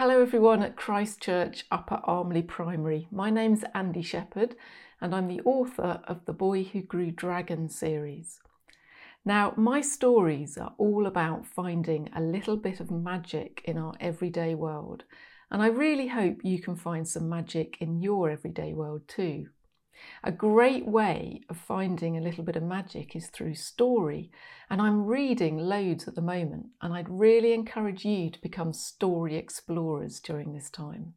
Hello everyone at Christchurch Upper Armley Primary. My name's Andy Shepherd and I'm the author of the Boy Who Grew Dragon series. Now, my stories are all about finding a little bit of magic in our everyday world, and I really hope you can find some magic in your everyday world too. A great way of finding a little bit of magic is through story, and I'm reading loads at the moment, and I'd really encourage you to become story explorers during this time.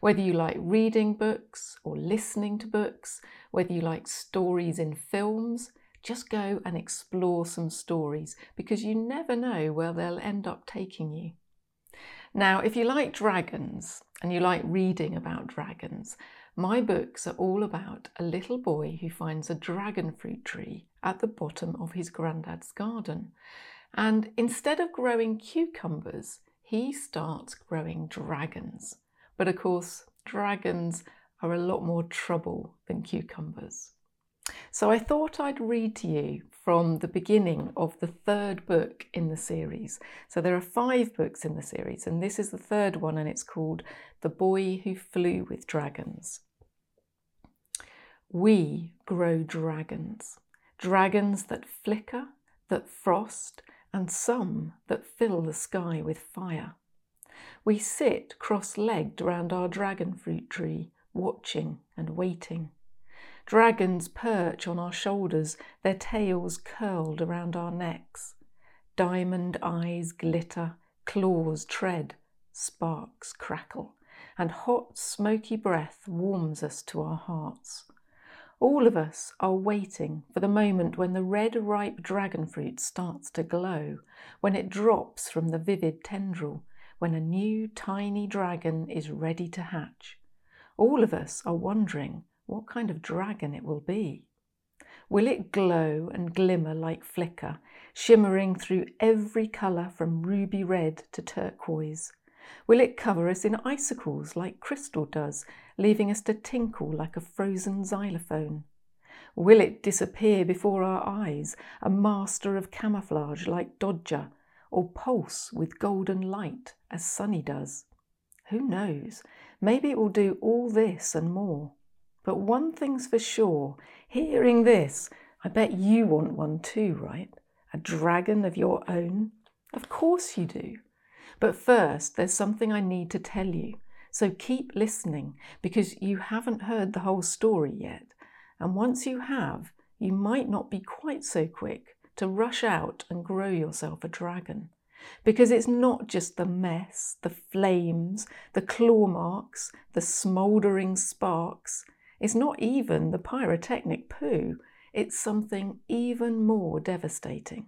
Whether you like reading books or listening to books, whether you like stories in films, just go and explore some stories because you never know where they'll end up taking you. Now, if you like dragons and you like reading about dragons, my books are all about a little boy who finds a dragon fruit tree at the bottom of his granddad's garden. And instead of growing cucumbers, he starts growing dragons. But of course, dragons are a lot more trouble than cucumbers. So I thought I'd read to you from the beginning of the third book in the series. So there are five books in the series, and this is the third one, and it's called The Boy Who Flew with Dragons. We grow dragons, dragons that flicker, that frost, and some that fill the sky with fire. We sit cross legged round our dragon fruit tree, watching and waiting. Dragons perch on our shoulders, their tails curled around our necks. Diamond eyes glitter, claws tread, sparks crackle, and hot, smoky breath warms us to our hearts. All of us are waiting for the moment when the red, ripe dragon fruit starts to glow, when it drops from the vivid tendril, when a new, tiny dragon is ready to hatch. All of us are wondering what kind of dragon it will be. Will it glow and glimmer like flicker, shimmering through every colour from ruby red to turquoise? Will it cover us in icicles like crystal does, leaving us to tinkle like a frozen xylophone? Will it disappear before our eyes, a master of camouflage like Dodger, or pulse with golden light as Sunny does? Who knows? Maybe it will do all this and more. But one thing's for sure hearing this, I bet you want one too, right? A dragon of your own? Of course you do. But first, there's something I need to tell you. So keep listening because you haven't heard the whole story yet. And once you have, you might not be quite so quick to rush out and grow yourself a dragon. Because it's not just the mess, the flames, the claw marks, the smouldering sparks. It's not even the pyrotechnic poo, it's something even more devastating.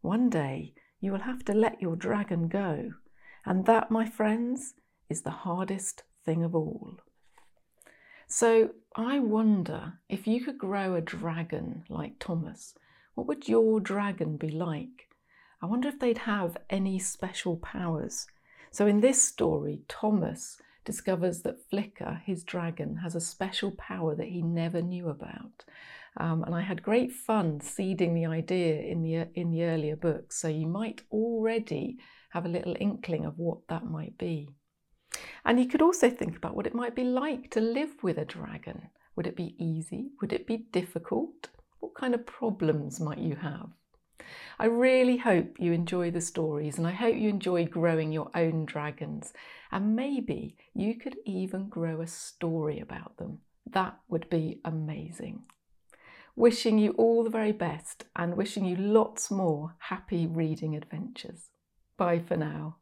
One day you will have to let your dragon go, and that, my friends, is the hardest thing of all. So I wonder if you could grow a dragon like Thomas, what would your dragon be like? I wonder if they'd have any special powers. So in this story, Thomas discovers that Flicker, his dragon, has a special power that he never knew about. Um, and I had great fun seeding the idea in the in the earlier books, so you might already have a little inkling of what that might be. And you could also think about what it might be like to live with a dragon. Would it be easy? Would it be difficult? What kind of problems might you have? I really hope you enjoy the stories and I hope you enjoy growing your own dragons. And maybe you could even grow a story about them. That would be amazing. Wishing you all the very best and wishing you lots more happy reading adventures. Bye for now.